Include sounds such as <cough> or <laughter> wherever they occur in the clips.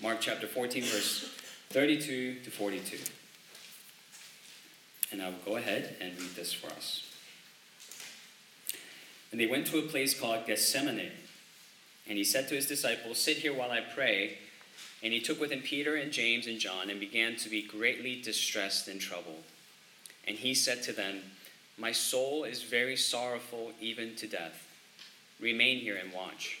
Mark chapter 14, verse 32 to 42. And I will go ahead and read this for us. And they went to a place called Gethsemane. And he said to his disciples, Sit here while I pray. And he took with him Peter and James and John and began to be greatly distressed and troubled. And he said to them, My soul is very sorrowful, even to death. Remain here and watch.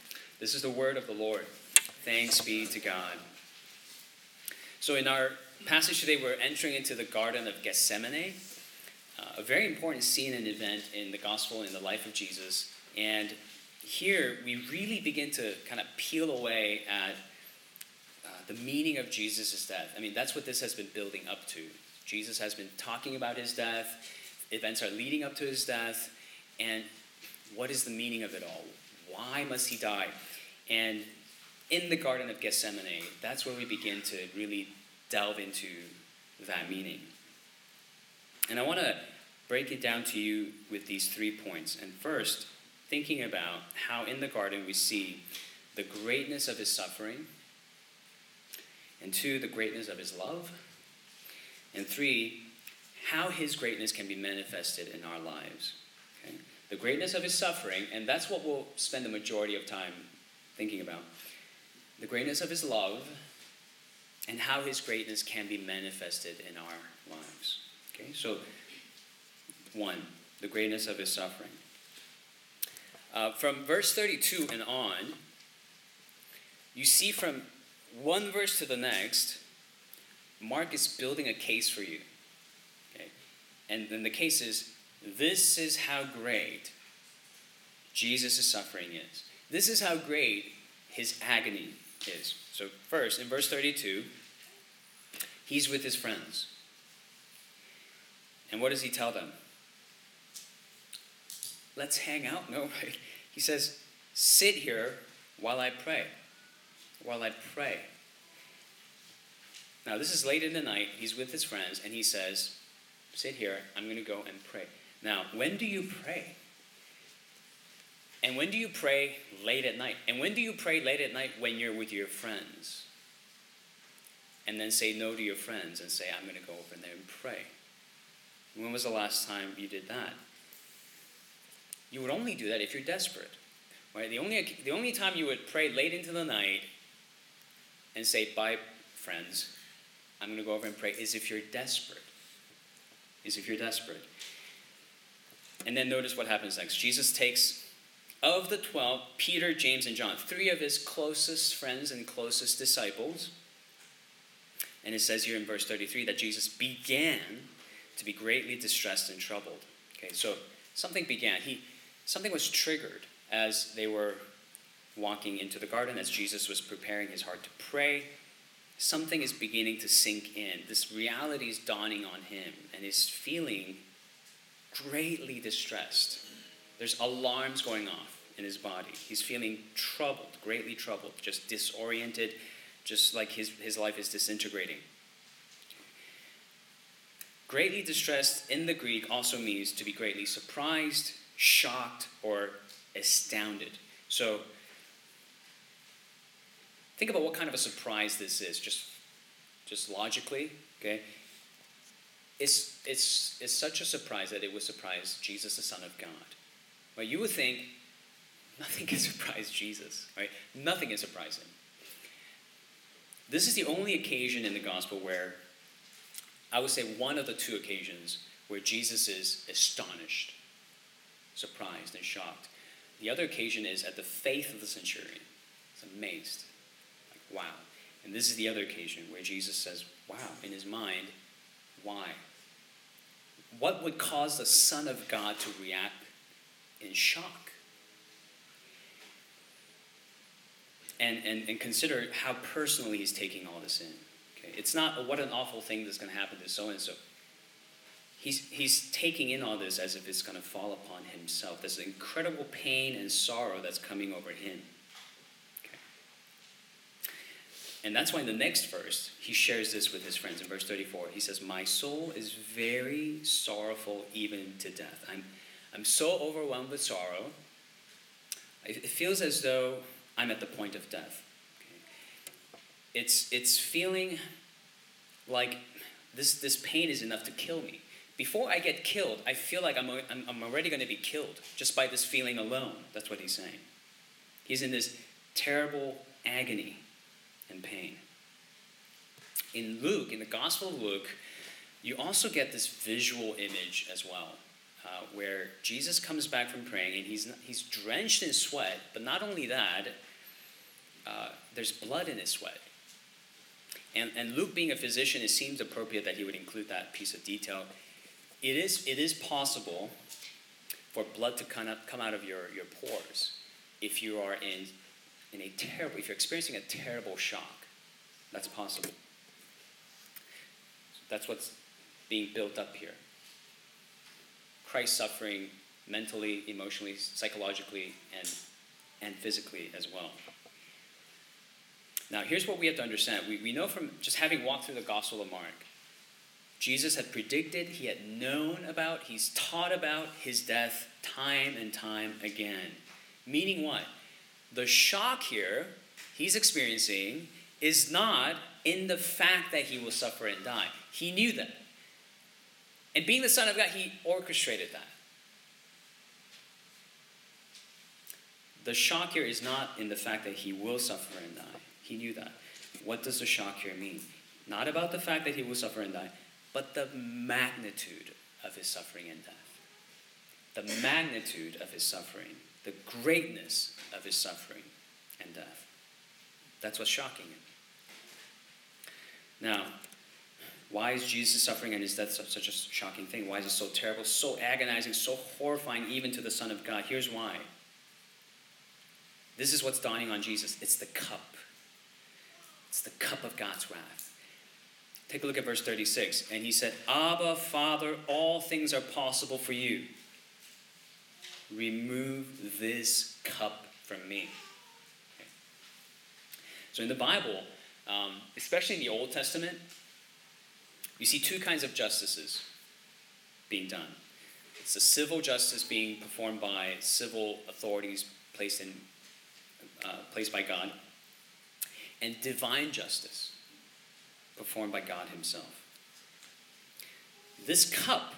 This is the word of the Lord. Thanks be to God. So, in our passage today, we're entering into the Garden of Gethsemane, uh, a very important scene and event in the gospel in the life of Jesus. And here we really begin to kind of peel away at uh, the meaning of Jesus' death. I mean, that's what this has been building up to. Jesus has been talking about his death, events are leading up to his death, and what is the meaning of it all? Why must he die? And in the Garden of Gethsemane, that's where we begin to really delve into that meaning. And I want to break it down to you with these three points. And first, thinking about how in the garden we see the greatness of his suffering, and two, the greatness of his love, and three, how his greatness can be manifested in our lives. Okay? The greatness of his suffering, and that's what we'll spend the majority of time thinking about the greatness of his love, and how his greatness can be manifested in our lives. Okay, so one, the greatness of his suffering. Uh, from verse 32 and on, you see from one verse to the next, Mark is building a case for you. Okay? And then the case is this is how great Jesus' suffering is. This is how great his agony is. So, first, in verse 32, he's with his friends. And what does he tell them? Let's hang out. No? <laughs> He says, Sit here while I pray. While I pray. Now, this is late in the night. He's with his friends, and he says, Sit here. I'm going to go and pray. Now, when do you pray? And when do you pray late at night? And when do you pray late at night when you're with your friends? And then say no to your friends and say, I'm going to go over there and pray. When was the last time you did that? You would only do that if you're desperate. Right? The only, the only time you would pray late into the night and say, Bye, friends, I'm going to go over and pray, is if you're desperate. Is if you're desperate. And then notice what happens next. Jesus takes of the 12, Peter, James, and John, three of his closest friends and closest disciples. And it says here in verse 33 that Jesus began to be greatly distressed and troubled. Okay, so something began. He, something was triggered as they were walking into the garden, as Jesus was preparing his heart to pray. Something is beginning to sink in. This reality is dawning on him, and he's feeling greatly distressed. There's alarms going off in his body. He's feeling troubled, greatly troubled, just disoriented, just like his, his life is disintegrating. Greatly distressed in the Greek also means to be greatly surprised, shocked, or astounded. So think about what kind of a surprise this is, just, just logically, okay? It's, it's, it's such a surprise that it would surprise Jesus, the Son of God. Right? You would think nothing can <laughs> surprise Jesus, right? Nothing can surprise him. This is the only occasion in the gospel where I would say one of the two occasions where Jesus is astonished, surprised, and shocked. The other occasion is at the faith of the centurion. He's amazed. Like, wow. And this is the other occasion where Jesus says, wow, in his mind, why? What would cause the Son of God to react in shock? And, and, and consider how personally he's taking all this in. Okay? It's not oh, what an awful thing that's going to happen to so and so. He's, he's taking in all this as if it's going to fall upon himself. There's incredible pain and sorrow that's coming over him. Okay. And that's why in the next verse, he shares this with his friends. In verse 34, he says, My soul is very sorrowful even to death. I'm, I'm so overwhelmed with sorrow. It feels as though I'm at the point of death. It's, it's feeling like this, this pain is enough to kill me. Before I get killed, I feel like I'm, I'm already going to be killed just by this feeling alone. That's what he's saying. He's in this terrible agony and pain. In Luke, in the Gospel of Luke, you also get this visual image as well, uh, where Jesus comes back from praying and he's, he's drenched in sweat, but not only that, uh, there's blood in his sweat. And, and Luke, being a physician, it seems appropriate that he would include that piece of detail it is, it is possible for blood to kind of come out of your, your pores if you are in, in a terrible, if you're experiencing a terrible shock. That's possible. That's what's being built up here. Christ suffering mentally, emotionally, psychologically, and, and physically as well. Now, here's what we have to understand. We, we know from just having walked through the Gospel of Mark Jesus had predicted, he had known about, he's taught about his death time and time again. Meaning what? The shock here he's experiencing is not in the fact that he will suffer and die. He knew that. And being the Son of God, he orchestrated that. The shock here is not in the fact that he will suffer and die. He knew that. What does the shock here mean? Not about the fact that he will suffer and die, but the magnitude of his suffering and death. The magnitude of his suffering, the greatness of his suffering and death. That's what's shocking him. Now, why is Jesus' suffering and is that such a shocking thing? Why is it so terrible, so agonizing, so horrifying, even to the Son of God? Here's why. This is what's dawning on Jesus it's the cup. It's the cup of God's wrath. Take a look at verse 36. And he said, Abba, Father, all things are possible for you. Remove this cup from me. Okay. So in the Bible, um, especially in the Old Testament, you see two kinds of justices being done. It's the civil justice being performed by civil authorities placed in uh, placed by God, and divine justice performed by God Himself. This cup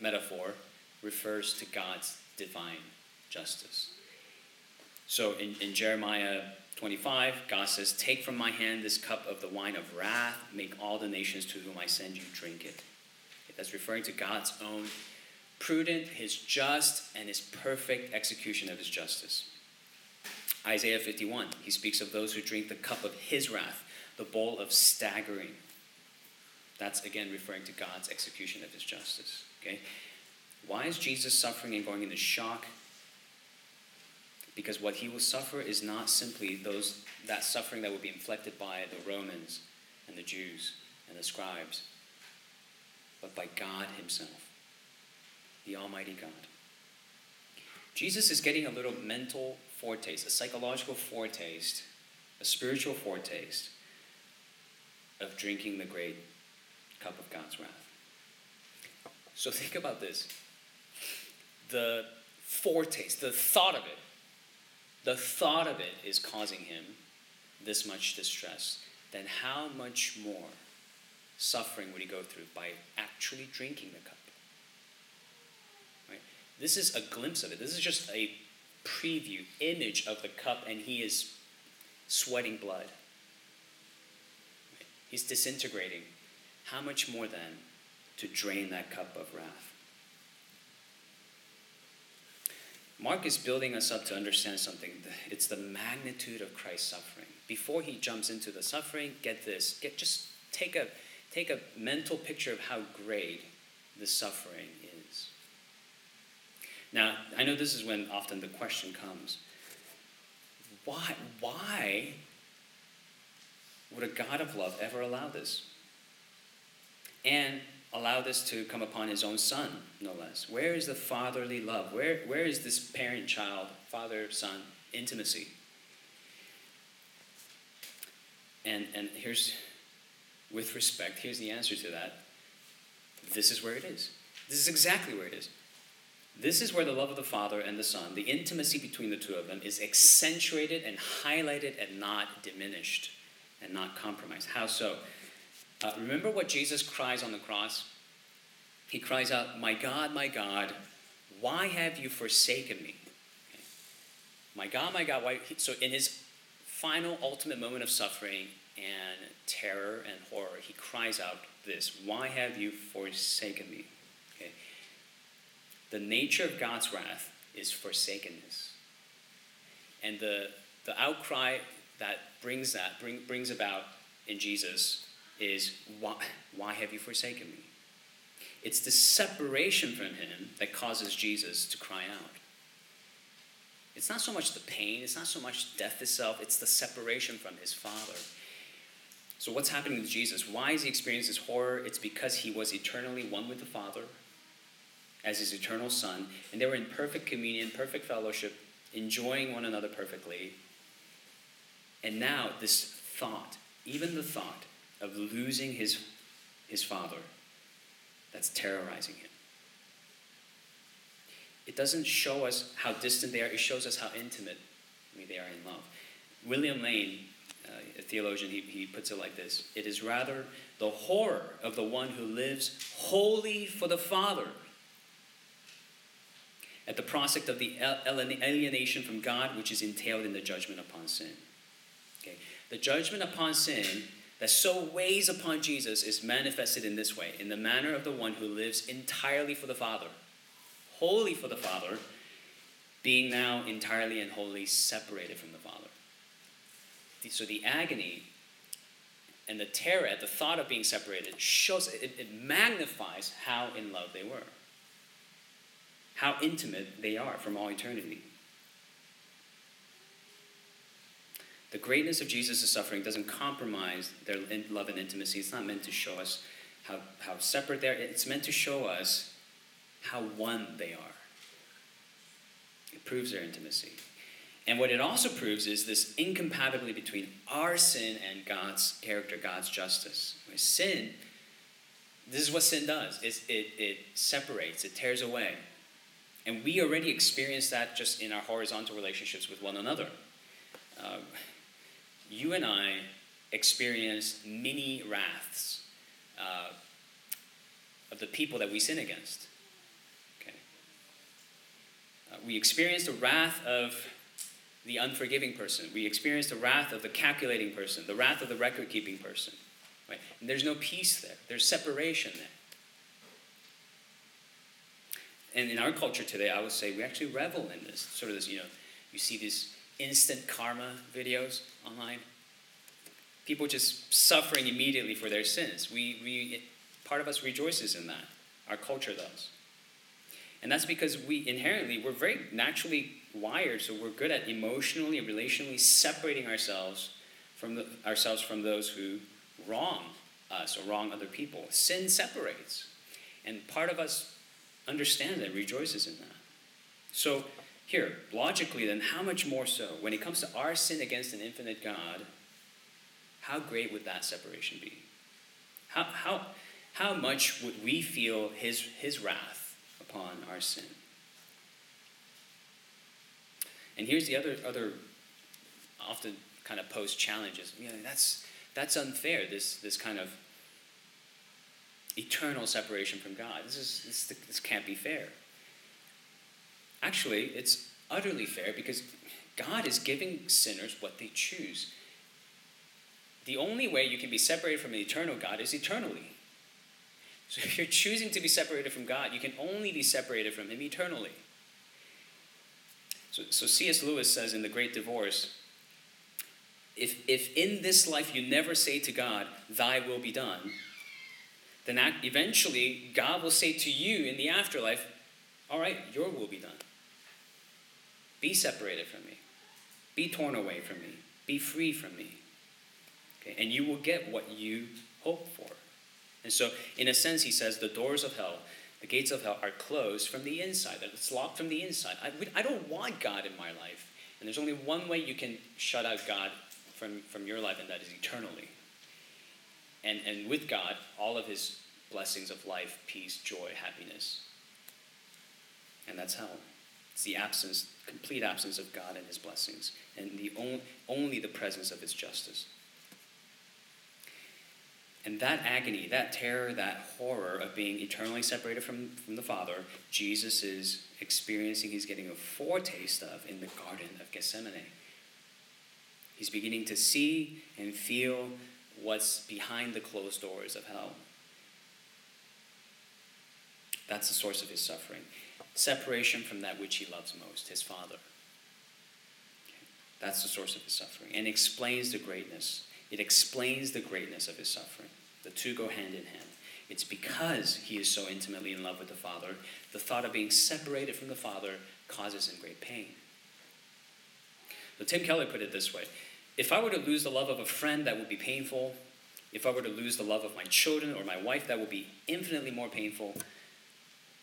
metaphor refers to God's divine justice. So in, in Jeremiah 25, God says, Take from my hand this cup of the wine of wrath, make all the nations to whom I send you drink it. That's referring to God's own prudent, his just, and his perfect execution of his justice. Isaiah 51, he speaks of those who drink the cup of his wrath the bowl of staggering. That's again referring to God's execution of his justice. Okay? Why is Jesus suffering and going into shock? Because what he will suffer is not simply those that suffering that will be inflicted by the Romans and the Jews and the scribes, but by God himself, the Almighty God. Jesus is getting a little mental foretaste, a psychological foretaste, a spiritual foretaste of drinking the great cup of God's wrath. So think about this the foretaste, the thought of it, the thought of it is causing him this much distress. Then how much more suffering would he go through by actually drinking the cup? Right? This is a glimpse of it. This is just a preview, image of the cup, and he is sweating blood. He's disintegrating. How much more then to drain that cup of wrath? Mark is building us up to understand something. It's the magnitude of Christ's suffering. Before he jumps into the suffering, get this. Get just take a take a mental picture of how great the suffering is. Now, I know this is when often the question comes. Why why would a God of love ever allow this? And allow this to come upon his own son, no less. Where is the fatherly love? Where, where is this parent child, father son intimacy? And, and here's, with respect, here's the answer to that. This is where it is. This is exactly where it is. This is where the love of the Father and the Son, the intimacy between the two of them, is accentuated and highlighted and not diminished and not compromised. How so? Uh, remember what Jesus cries on the cross? He cries out, My God, my God, why have you forsaken me? Okay. My God, my God, why? So, in his final, ultimate moment of suffering and terror and horror, he cries out this Why have you forsaken me? Okay. The nature of God's wrath is forsakenness. And the, the outcry that brings that, bring, brings about in Jesus is why, why have you forsaken me? It's the separation from him that causes Jesus to cry out. It's not so much the pain, it's not so much death itself, it's the separation from his Father. So, what's happening to Jesus? Why is he experiencing this horror? It's because he was eternally one with the Father as his eternal Son, and they were in perfect communion, perfect fellowship, enjoying one another perfectly. And now, this thought, even the thought, of losing his, his father that's terrorizing him. It doesn't show us how distant they are, it shows us how intimate they are in love. William Lane, uh, a theologian, he, he puts it like this It is rather the horror of the one who lives wholly for the Father at the prospect of the alienation from God which is entailed in the judgment upon sin. Okay? The judgment upon sin that so weighs upon Jesus is manifested in this way in the manner of the one who lives entirely for the Father, wholly for the Father, being now entirely and wholly separated from the Father. So the agony and the terror at the thought of being separated shows, it, it magnifies how in love they were, how intimate they are from all eternity. The greatness of Jesus' suffering doesn't compromise their love and intimacy. It's not meant to show us how, how separate they are, it's meant to show us how one they are. It proves their intimacy. And what it also proves is this incompatibility between our sin and God's character, God's justice. Sin, this is what sin does it, it, it separates, it tears away. And we already experience that just in our horizontal relationships with one another. Uh, you and I experience many wraths uh, of the people that we sin against. Okay. Uh, we experience the wrath of the unforgiving person. We experience the wrath of the calculating person, the wrath of the record keeping person. Right? And there's no peace there, there's separation there. And in our culture today, I would say we actually revel in this sort of this, you know, you see these instant karma videos online. People just suffering immediately for their sins. We, we, part of us rejoices in that. Our culture does. And that's because we inherently, we're very naturally wired, so we're good at emotionally and relationally separating ourselves from the, ourselves from those who wrong us or wrong other people. Sin separates. And part of us understands that, rejoices in that. So here, logically, then, how much more so? When it comes to our sin against an infinite God, how great would that separation be? How, how, how much would we feel his, his wrath upon our sin? And here's the other, other often kind of posed challenges. You know, that's, that's unfair, this, this kind of eternal separation from God. This, is, this, this can't be fair. Actually, it's utterly fair because God is giving sinners what they choose. the only way you can be separated from the eternal God is eternally. So if you're choosing to be separated from God, you can only be separated from Him eternally. So, so C.S. Lewis says in The Great Divorce if, if in this life you never say to God, Thy will be done, then eventually God will say to you in the afterlife, All right, your will be done. Be separated from me. Be torn away from me. Be free from me. Okay? And you will get what you hope for. And so, in a sense, he says the doors of hell, the gates of hell are closed from the inside. that It's locked from the inside. I, I don't want God in my life. And there's only one way you can shut out God from, from your life, and that is eternally. And, and with God, all of his blessings of life, peace, joy, happiness. And that's hell. It's the absence, complete absence of God and his blessings, and the only, only the presence of his justice. And that agony, that terror, that horror of being eternally separated from, from the Father, Jesus is experiencing, he's getting a foretaste of in the Garden of Gethsemane. He's beginning to see and feel what's behind the closed doors of hell. That's the source of his suffering. Separation from that which he loves most, his Father. That's the source of his suffering. And explains the greatness. It explains the greatness of his suffering. The two go hand in hand. It's because he is so intimately in love with the Father, the thought of being separated from the Father causes him great pain. So Tim Keller put it this way if I were to lose the love of a friend, that would be painful. If I were to lose the love of my children or my wife, that would be infinitely more painful.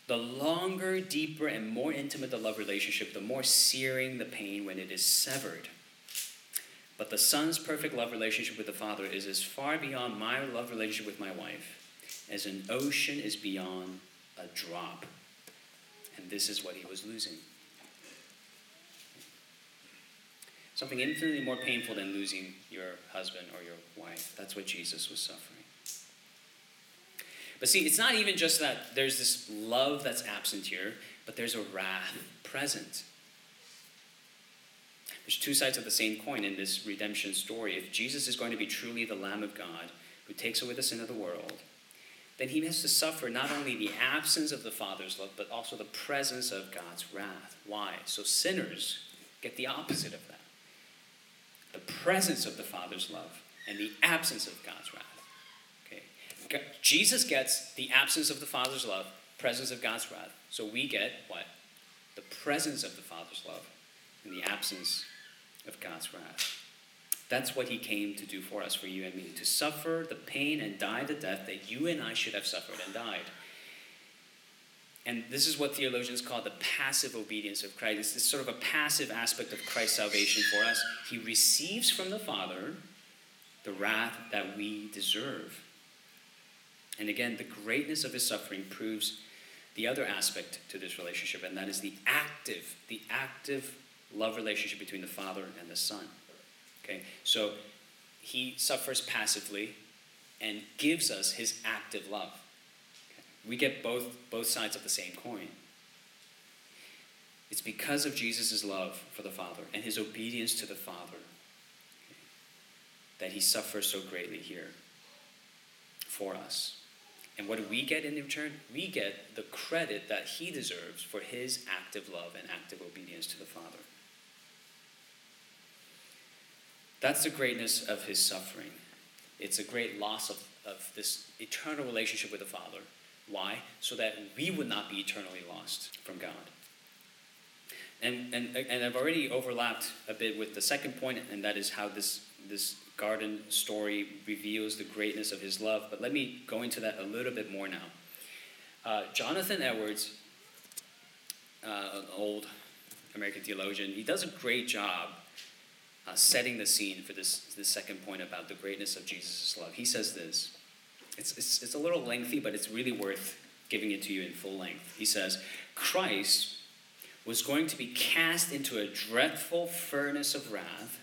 The longer, deeper, and more intimate the love relationship, the more searing the pain when it is severed. But the Son's perfect love relationship with the Father is as far beyond my love relationship with my wife as an ocean is beyond a drop. And this is what he was losing. Something infinitely more painful than losing your husband or your wife. That's what Jesus was suffering. But see, it's not even just that there's this love that's absent here, but there's a wrath present. There's two sides of the same coin in this redemption story. If Jesus is going to be truly the Lamb of God who takes away the sin of the world, then he has to suffer not only the absence of the Father's love, but also the presence of God's wrath. Why? So sinners get the opposite of that the presence of the Father's love and the absence of God's wrath. Jesus gets the absence of the Father's love, presence of God's wrath. So we get what? The presence of the Father's love and the absence of God's wrath. That's what he came to do for us, for you and me, to suffer the pain and die the death that you and I should have suffered and died. And this is what theologians call the passive obedience of Christ. It's this sort of a passive aspect of Christ's salvation for us. He receives from the Father the wrath that we deserve. And again, the greatness of his suffering proves the other aspect to this relationship, and that is the active, the active love relationship between the Father and the Son. Okay? So he suffers passively and gives us his active love. We get both, both sides of the same coin. It's because of Jesus' love for the Father and his obedience to the Father that he suffers so greatly here for us. And what do we get in return? We get the credit that he deserves for his active love and active obedience to the Father. That's the greatness of his suffering. It's a great loss of, of this eternal relationship with the Father why? So that we would not be eternally lost from God. And, and, and I've already overlapped a bit with the second point, and that is how this, this garden story reveals the greatness of his love. But let me go into that a little bit more now. Uh, Jonathan Edwards, uh, an old American theologian, he does a great job uh, setting the scene for this, this second point about the greatness of Jesus' love. He says this it's, it's, it's a little lengthy, but it's really worth giving it to you in full length. He says, Christ was going to be cast into a dreadful furnace of wrath,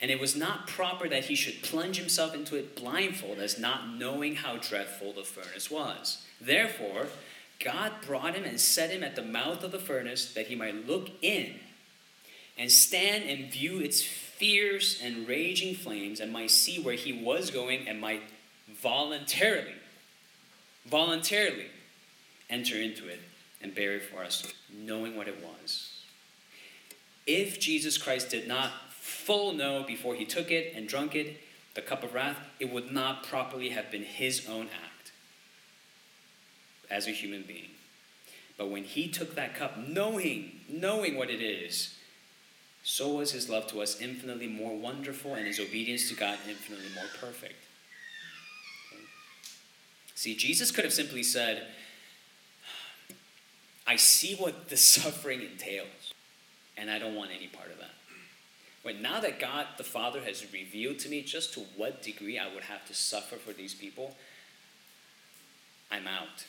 and it was not proper that he should plunge himself into it blindfold, as not knowing how dreadful the furnace was. Therefore, God brought him and set him at the mouth of the furnace that he might look in and stand and view its fierce and raging flames and might see where he was going and might voluntarily, voluntarily enter into it and bear it for us, knowing what it was. If Jesus Christ did not full know before he took it and drunk it, the cup of wrath, it would not properly have been his own act as a human being. But when he took that cup, knowing, knowing what it is, so was his love to us infinitely more wonderful and his obedience to God infinitely more perfect. Okay. See, Jesus could have simply said, I see what the <laughs> suffering entails, and I don't want any part of that. But now that God the Father has revealed to me just to what degree I would have to suffer for these people, I'm out.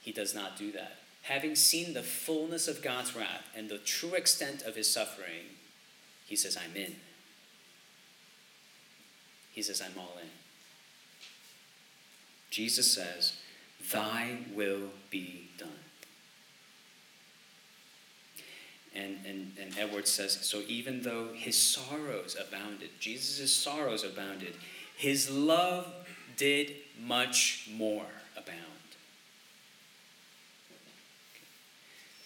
He does not do that. Having seen the fullness of God's wrath and the true extent of his suffering, he says, I'm in. He says, I'm all in. Jesus says, Thy will be done. And, and, and Edwards says, so even though his sorrows abounded, Jesus' sorrows abounded, his love did much more abound.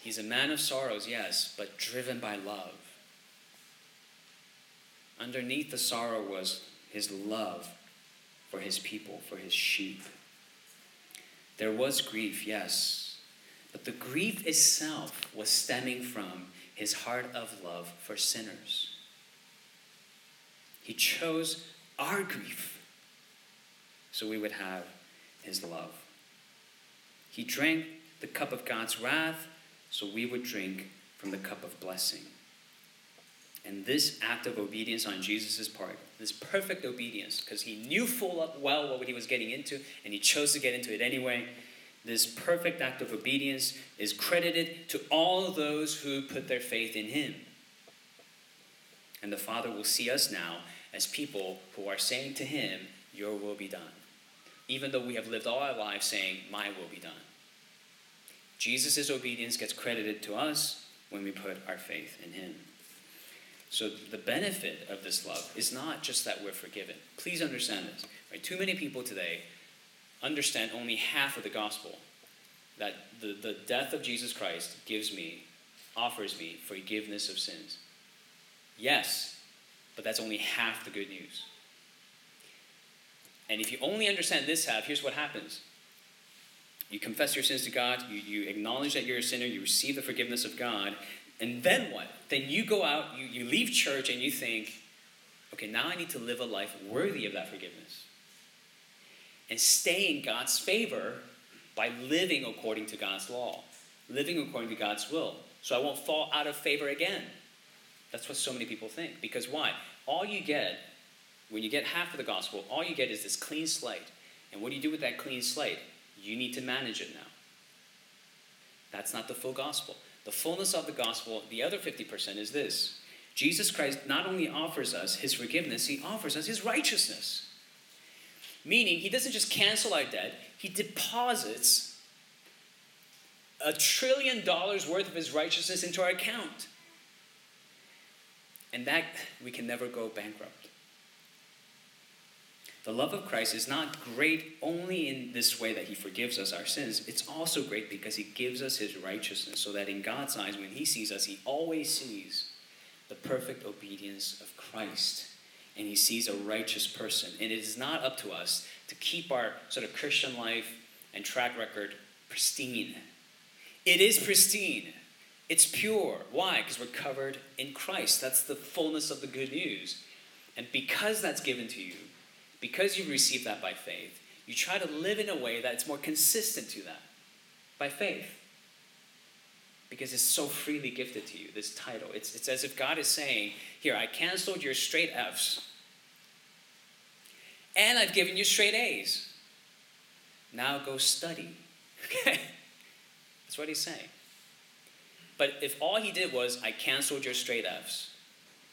He's a man of sorrows, yes, but driven by love. Underneath the sorrow was his love for his people, for his sheep. There was grief, yes, but the grief itself was stemming from his heart of love for sinners. He chose our grief so we would have his love. He drank the cup of God's wrath so we would drink from the cup of blessing. And this act of obedience on Jesus' part, this perfect obedience, because he knew full well what he was getting into, and he chose to get into it anyway, this perfect act of obedience is credited to all those who put their faith in him. And the Father will see us now as people who are saying to him, Your will be done. Even though we have lived all our lives saying, My will be done. Jesus' obedience gets credited to us when we put our faith in him. So the benefit of this love is not just that we're forgiven. Please understand this. Right? Too many people today understand only half of the gospel that the, the death of Jesus Christ gives me, offers me forgiveness of sins. Yes, but that's only half the good news. And if you only understand this half, here's what happens. You confess your sins to God, you, you acknowledge that you're a sinner, you receive the forgiveness of God, and then what? Then you go out, you, you leave church, and you think, okay, now I need to live a life worthy of that forgiveness and stay in God's favor by living according to God's law, living according to God's will. So I won't fall out of favor again. That's what so many people think. Because why? All you get, when you get half of the gospel, all you get is this clean slate. And what do you do with that clean slate? You need to manage it now. That's not the full gospel. The fullness of the gospel, the other 50% is this Jesus Christ not only offers us his forgiveness, he offers us his righteousness. Meaning, he doesn't just cancel our debt, he deposits a trillion dollars worth of his righteousness into our account. And that we can never go bankrupt. The love of Christ is not great only in this way that he forgives us our sins. It's also great because he gives us his righteousness so that in God's eyes, when he sees us, he always sees the perfect obedience of Christ and he sees a righteous person. And it is not up to us to keep our sort of Christian life and track record pristine. It is pristine. It's pure. Why? Because we're covered in Christ. That's the fullness of the good news. And because that's given to you, because you've received that by faith, you try to live in a way that's more consistent to that by faith. Because it's so freely gifted to you, this title. It's, it's as if God is saying, Here, I canceled your straight F's and I've given you straight A's. Now go study. Okay? <laughs> That's what he's saying. But if all he did was, I canceled your straight F's,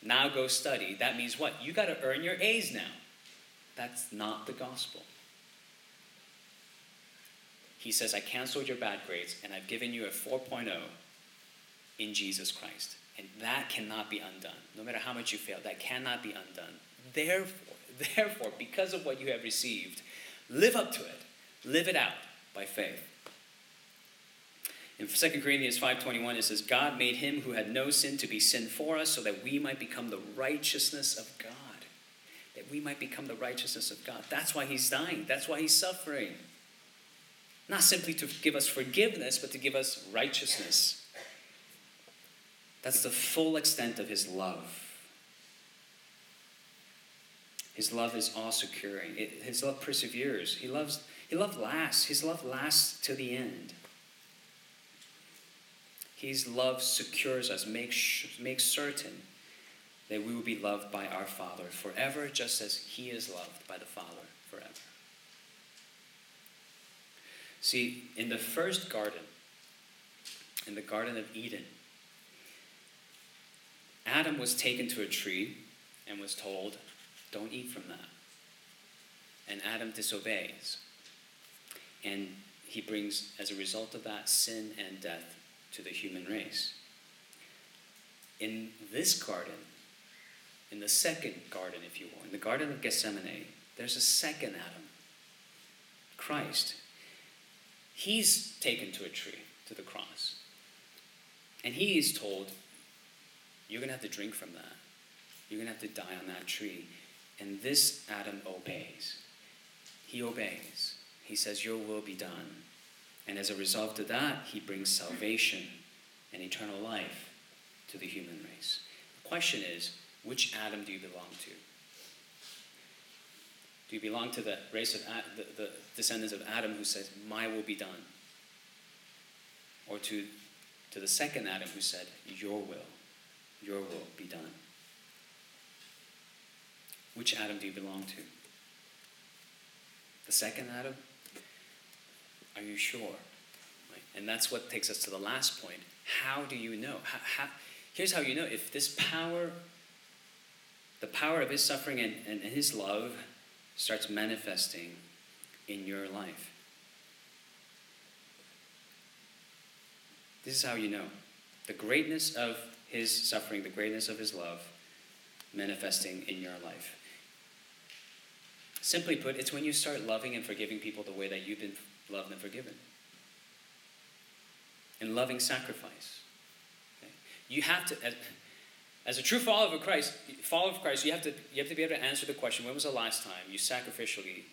now go study, that means what? You got to earn your A's now. That's not the gospel. He says, I canceled your bad grades and I've given you a 4.0 in Jesus Christ. And that cannot be undone. No matter how much you fail, that cannot be undone. Therefore, therefore, because of what you have received, live up to it. Live it out by faith. In 2 Corinthians 5:21 it says God made him who had no sin to be sin for us so that we might become the righteousness of God. That we might become the righteousness of God. That's why he's dying. That's why he's suffering. Not simply to give us forgiveness, but to give us righteousness. That's the full extent of his love. His love is all securing. It, his love perseveres. He loves. He love lasts. His love lasts to the end. His love secures us, makes, makes certain that we will be loved by our Father forever, just as He is loved by the Father forever. See, in the first garden, in the Garden of Eden, Adam was taken to a tree and was told, Don't eat from that. And Adam disobeys. And he brings, as a result of that, sin and death to the human race. In this garden, in the second garden, if you will, in the Garden of Gethsemane, there's a second Adam, Christ. He's taken to a tree, to the cross. And he is told, You're going to have to drink from that. You're going to have to die on that tree. And this Adam obeys. He obeys. He says, Your will be done. And as a result of that, he brings salvation and eternal life to the human race. The question is, which Adam do you belong to? Do you belong to the race of the, the descendants of Adam who says, My will be done? Or to, to the second Adam who said, Your will, your will be done? Which Adam do you belong to? The second Adam? Are you sure? Right? And that's what takes us to the last point. How do you know? How, how, here's how you know. If this power, the power of his suffering and, and his love, starts manifesting in your life. This is how you know. The greatness of his suffering, the greatness of his love, manifesting in your life. Simply put, it's when you start loving and forgiving people the way that you've been loved and forgiven. And loving sacrifice. Okay? You have to, as, as, a true follower of Christ, follower of Christ, you have to you have to be able to answer the question: When was the last time you sacrificially,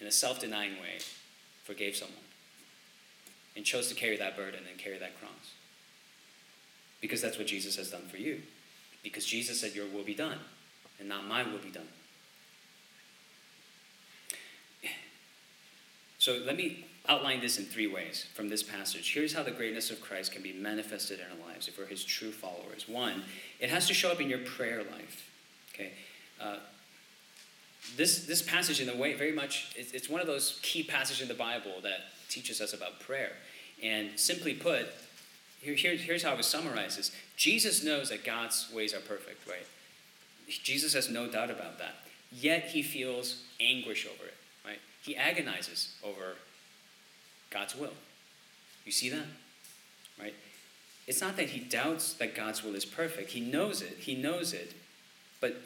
in a self-denying way, forgave someone, and chose to carry that burden and carry that cross? Because that's what Jesus has done for you. Because Jesus said, "Your will be done, and not my will be done." So let me outline this in three ways from this passage. Here's how the greatness of Christ can be manifested in our lives if we're his true followers. One, it has to show up in your prayer life. Okay? Uh, this, this passage, in a way, very much, it's, it's one of those key passages in the Bible that teaches us about prayer. And simply put, here, here, here's how it summarizes Jesus knows that God's ways are perfect, right? Jesus has no doubt about that. Yet he feels anguish over it. He agonizes over God's will. You see that? Right? It's not that he doubts that God's will is perfect. He knows it. He knows it. But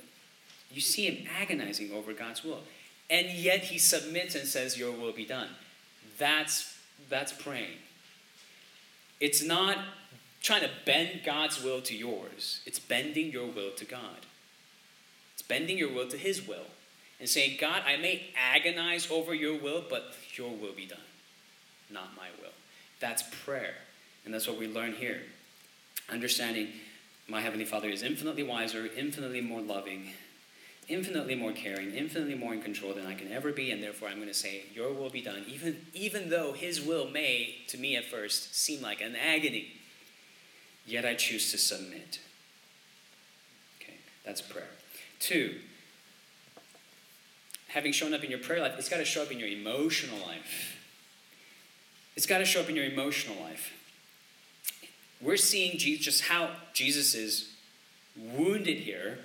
you see him agonizing over God's will. And yet he submits and says, Your will be done. That's, that's praying. It's not trying to bend God's will to yours, it's bending your will to God. It's bending your will to his will and saying, God, I may agonize over your will, but your will be done, not my will. That's prayer. And that's what we learn here. Understanding my Heavenly Father is infinitely wiser, infinitely more loving, infinitely more caring, infinitely more in control than I can ever be, and therefore I'm going to say, Your will be done, even, even though His will may, to me at first, seem like an agony. Yet I choose to submit. Okay, that's prayer. Two, having shown up in your prayer life, it's got to show up in your emotional life. It's got to show up in your emotional life. We're seeing Jesus, just how Jesus is wounded here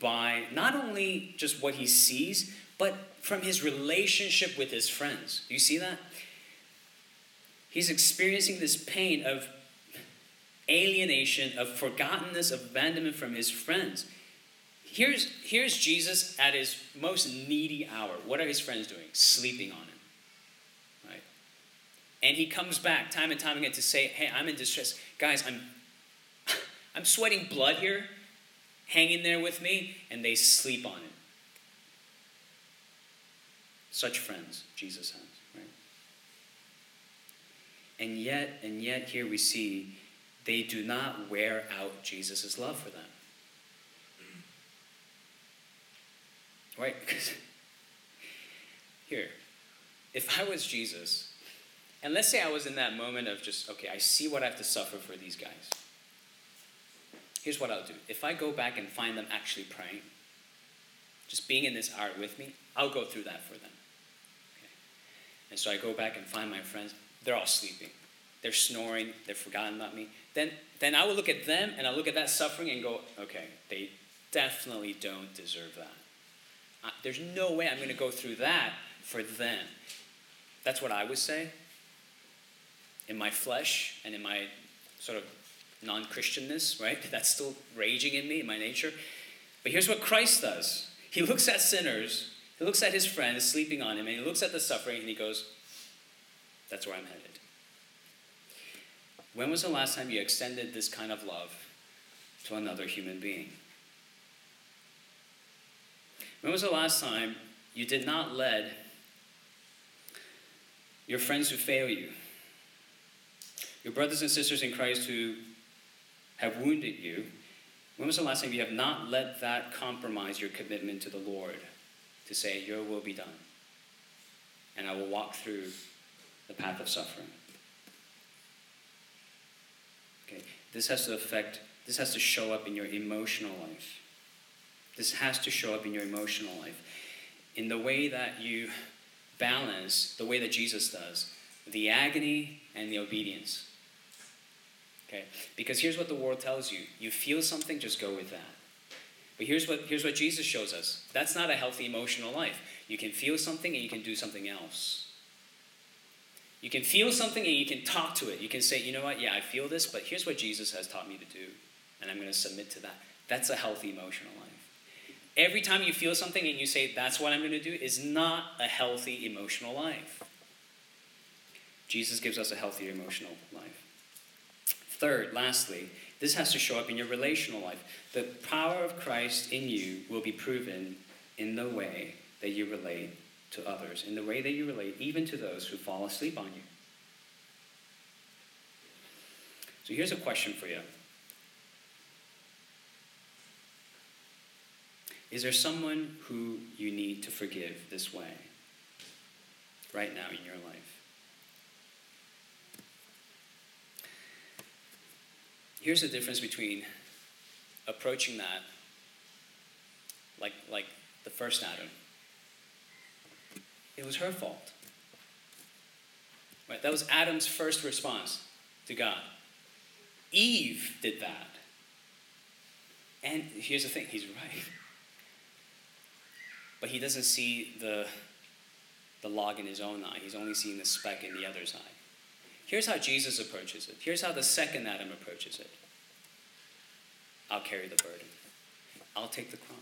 by not only just what he sees, but from his relationship with his friends. Do you see that? He's experiencing this pain of alienation, of forgottenness, of abandonment from his friends. Here's, here's Jesus at his most needy hour. What are his friends doing? Sleeping on him. Right? And he comes back time and time again to say, Hey, I'm in distress. Guys, I'm <laughs> I'm sweating blood here. Hang in there with me. And they sleep on him. Such friends Jesus has, right? And yet, and yet here we see they do not wear out Jesus' love for them. Right? <laughs> Because here, if I was Jesus, and let's say I was in that moment of just, okay, I see what I have to suffer for these guys. Here's what I'll do. If I go back and find them actually praying, just being in this hour with me, I'll go through that for them. Okay? And so I go back and find my friends. They're all sleeping. They're snoring. They've forgotten about me. Then, then I will look at them and I'll look at that suffering and go, okay, they definitely don't deserve that. Uh, there's no way I'm going to go through that for them. That's what I would say. In my flesh and in my sort of non Christianness, right? <laughs> That's still raging in me, in my nature. But here's what Christ does He looks at sinners, He looks at His friends sleeping on Him, and He looks at the suffering, and He goes, That's where I'm headed. When was the last time you extended this kind of love to another human being? When was the last time you did not let your friends who fail you, your brothers and sisters in Christ who have wounded you, when was the last time you have not let that compromise your commitment to the Lord to say, Your will be done, and I will walk through the path of suffering? Okay, this has to affect, this has to show up in your emotional life. This has to show up in your emotional life. In the way that you balance, the way that Jesus does, the agony and the obedience. Okay? Because here's what the world tells you you feel something, just go with that. But here's what, here's what Jesus shows us that's not a healthy emotional life. You can feel something and you can do something else. You can feel something and you can talk to it. You can say, you know what, yeah, I feel this, but here's what Jesus has taught me to do, and I'm going to submit to that. That's a healthy emotional life. Every time you feel something and you say, that's what I'm going to do, is not a healthy emotional life. Jesus gives us a healthy emotional life. Third, lastly, this has to show up in your relational life. The power of Christ in you will be proven in the way that you relate to others, in the way that you relate even to those who fall asleep on you. So here's a question for you Is there someone who you need to forgive this way right now in your life? Here's the difference between approaching that like, like the first Adam. It was her fault. Right? That was Adam's first response to God. Eve did that. And here's the thing, he's right but he doesn't see the, the log in his own eye. He's only seeing the speck in the other's eye. Here's how Jesus approaches it. Here's how the second Adam approaches it I'll carry the burden, I'll take the cross.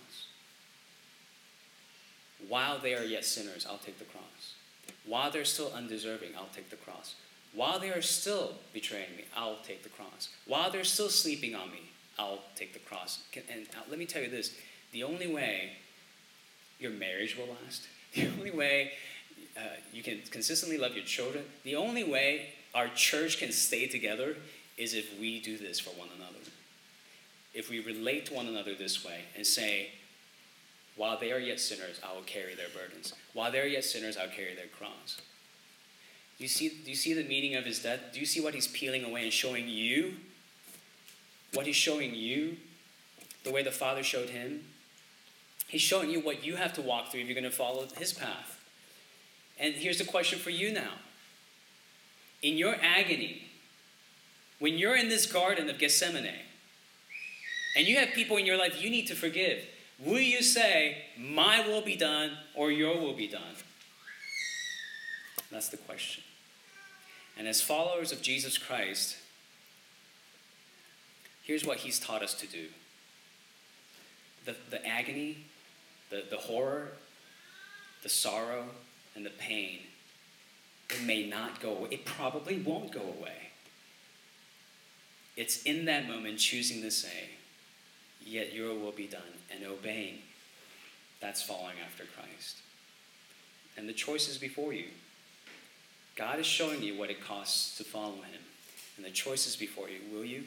While they are yet sinners, I'll take the cross. While they're still undeserving, I'll take the cross. While they are still betraying me, I'll take the cross. While they're still sleeping on me, I'll take the cross. And uh, let me tell you this the only way your marriage will last. <laughs> The only way uh, you can consistently love your children, the only way our church can stay together is if we do this for one another. If we relate to one another this way and say, while they are yet sinners, I will carry their burdens. While they are yet sinners, I'll carry their cross. Do you see, do you see the meaning of his death? Do you see what he's peeling away and showing you? What he's showing you? The way the Father showed him? He's showing you what you have to walk through if you're going to follow his path. And here's the question for you now. In your agony, when you're in this garden of Gethsemane, and you have people in your life you need to forgive, will you say, My will be done or your will be done? That's the question. And as followers of Jesus Christ, here's what he's taught us to do the, the agony, the, the horror, the sorrow, and the pain, it may not go away. It probably won't go away. It's in that moment choosing to say, Yet your will be done, and obeying. That's following after Christ. And the choice is before you. God is showing you what it costs to follow Him. And the choice is before you. Will you?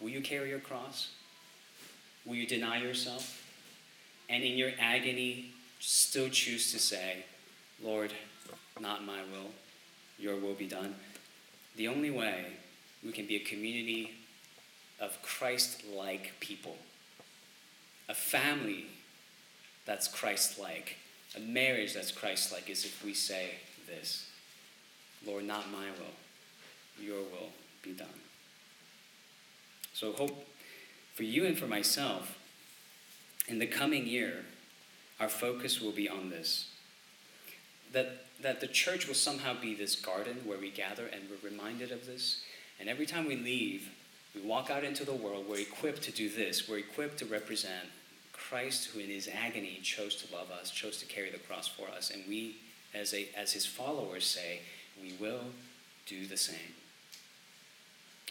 Will you carry your cross? Will you deny yourself? And in your agony, still choose to say, Lord, not my will, your will be done. The only way we can be a community of Christ like people, a family that's Christ like, a marriage that's Christ like is if we say this Lord, not my will, your will be done. So, hope for you and for myself, in the coming year, our focus will be on this. That, that the church will somehow be this garden where we gather and we're reminded of this. And every time we leave, we walk out into the world, we're equipped to do this. We're equipped to represent Christ, who in his agony chose to love us, chose to carry the cross for us. And we, as, a, as his followers, say, we will do the same.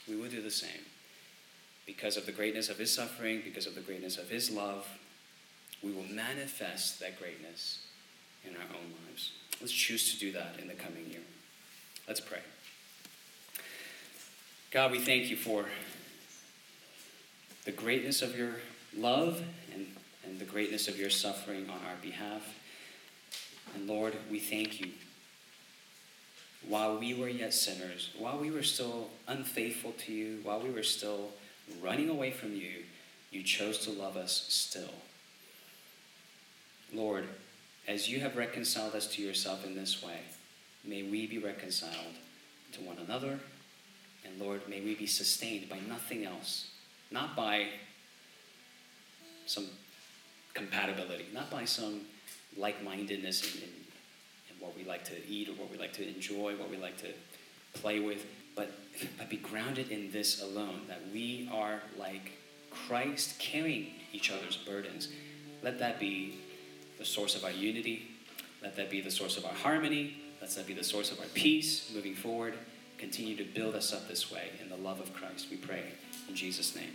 We will do the same because of the greatness of his suffering, because of the greatness of his love, we will manifest that greatness in our own lives. Let's choose to do that in the coming year. Let's pray. God, we thank you for the greatness of your love and, and the greatness of your suffering on our behalf. And Lord, we thank you. While we were yet sinners, while we were still unfaithful to you, while we were still running away from you, you chose to love us still. Lord, as you have reconciled us to yourself in this way, may we be reconciled to one another. And Lord, may we be sustained by nothing else, not by some compatibility, not by some like mindedness in, in, in, what we like to eat or what we like to enjoy, what we like to play with, but, but be grounded in this alone that we are like Christ carrying each other's burdens. Let that be the source of our unity. Let that be the source of our harmony. Let that be the source of our peace moving forward. Continue to build us up this way in the love of Christ, we pray. In Jesus' name.